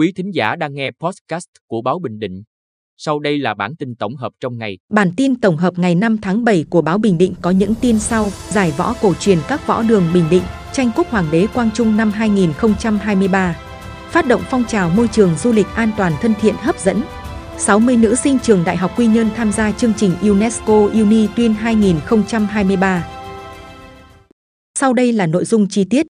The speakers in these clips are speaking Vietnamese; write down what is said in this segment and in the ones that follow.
Quý thính giả đang nghe podcast của Báo Bình Định. Sau đây là bản tin tổng hợp trong ngày. Bản tin tổng hợp ngày 5 tháng 7 của Báo Bình Định có những tin sau. Giải võ cổ truyền các võ đường Bình Định, tranh cúp Hoàng đế Quang Trung năm 2023. Phát động phong trào môi trường du lịch an toàn thân thiện hấp dẫn. 60 nữ sinh trường Đại học Quy Nhơn tham gia chương trình UNESCO Uni Twin 2023. Sau đây là nội dung chi tiết.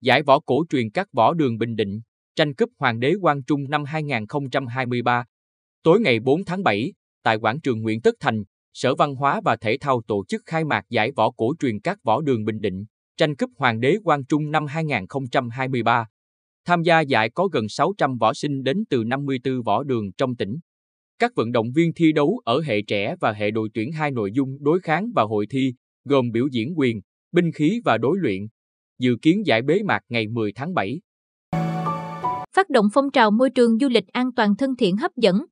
Giải võ cổ truyền các võ đường Bình Định, tranh cúp Hoàng đế Quang Trung năm 2023. Tối ngày 4 tháng 7, tại quảng trường Nguyễn Tất Thành, Sở Văn hóa và Thể thao tổ chức khai mạc giải võ cổ truyền các võ đường Bình Định, tranh cúp Hoàng đế Quang Trung năm 2023. Tham gia giải có gần 600 võ sinh đến từ 54 võ đường trong tỉnh. Các vận động viên thi đấu ở hệ trẻ và hệ đội tuyển hai nội dung đối kháng và hội thi, gồm biểu diễn quyền, binh khí và đối luyện. Dự kiến giải bế mạc ngày 10 tháng 7. Phát động phong trào môi trường du lịch an toàn thân thiện hấp dẫn.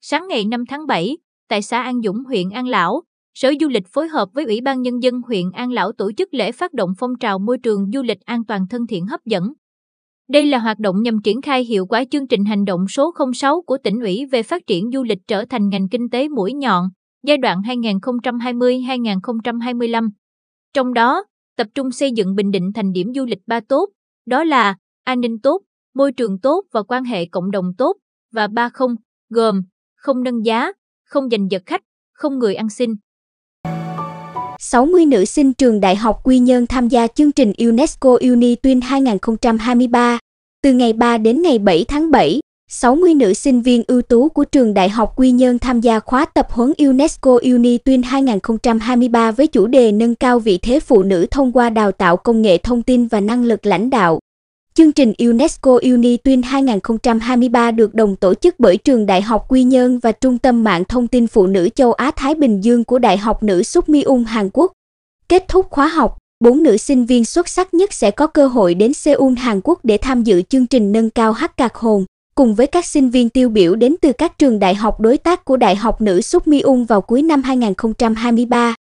Sáng ngày 5 tháng 7, tại xã An Dũng, huyện An Lão, Sở Du lịch phối hợp với Ủy ban Nhân dân huyện An Lão tổ chức lễ phát động phong trào môi trường du lịch an toàn thân thiện hấp dẫn. Đây là hoạt động nhằm triển khai hiệu quả chương trình hành động số 06 của tỉnh ủy về phát triển du lịch trở thành ngành kinh tế mũi nhọn, giai đoạn 2020-2025. Trong đó, tập trung xây dựng Bình Định thành điểm du lịch ba tốt, đó là an ninh tốt, môi trường tốt và quan hệ cộng đồng tốt, và ba không, gồm không nâng giá, không giành giật khách, không người ăn xin. 60 nữ sinh trường Đại học Quy Nhơn tham gia chương trình UNESCO Uni Twin 2023. Từ ngày 3 đến ngày 7 tháng 7, 60 nữ sinh viên ưu tú của trường Đại học Quy Nhơn tham gia khóa tập huấn UNESCO Uni Twin 2023 với chủ đề nâng cao vị thế phụ nữ thông qua đào tạo công nghệ thông tin và năng lực lãnh đạo. Chương trình UNESCO Uni Tuyên 2023 được đồng tổ chức bởi Trường Đại học Quy Nhơn và Trung tâm Mạng Thông tin Phụ nữ Châu Á-Thái Bình Dương của Đại học Nữ Súc Mi-ung Hàn Quốc. Kết thúc khóa học, bốn nữ sinh viên xuất sắc nhất sẽ có cơ hội đến Seoul, Hàn Quốc để tham dự chương trình nâng cao hát cạc hồn, cùng với các sinh viên tiêu biểu đến từ các trường đại học đối tác của Đại học Nữ Súc Mi-ung vào cuối năm 2023.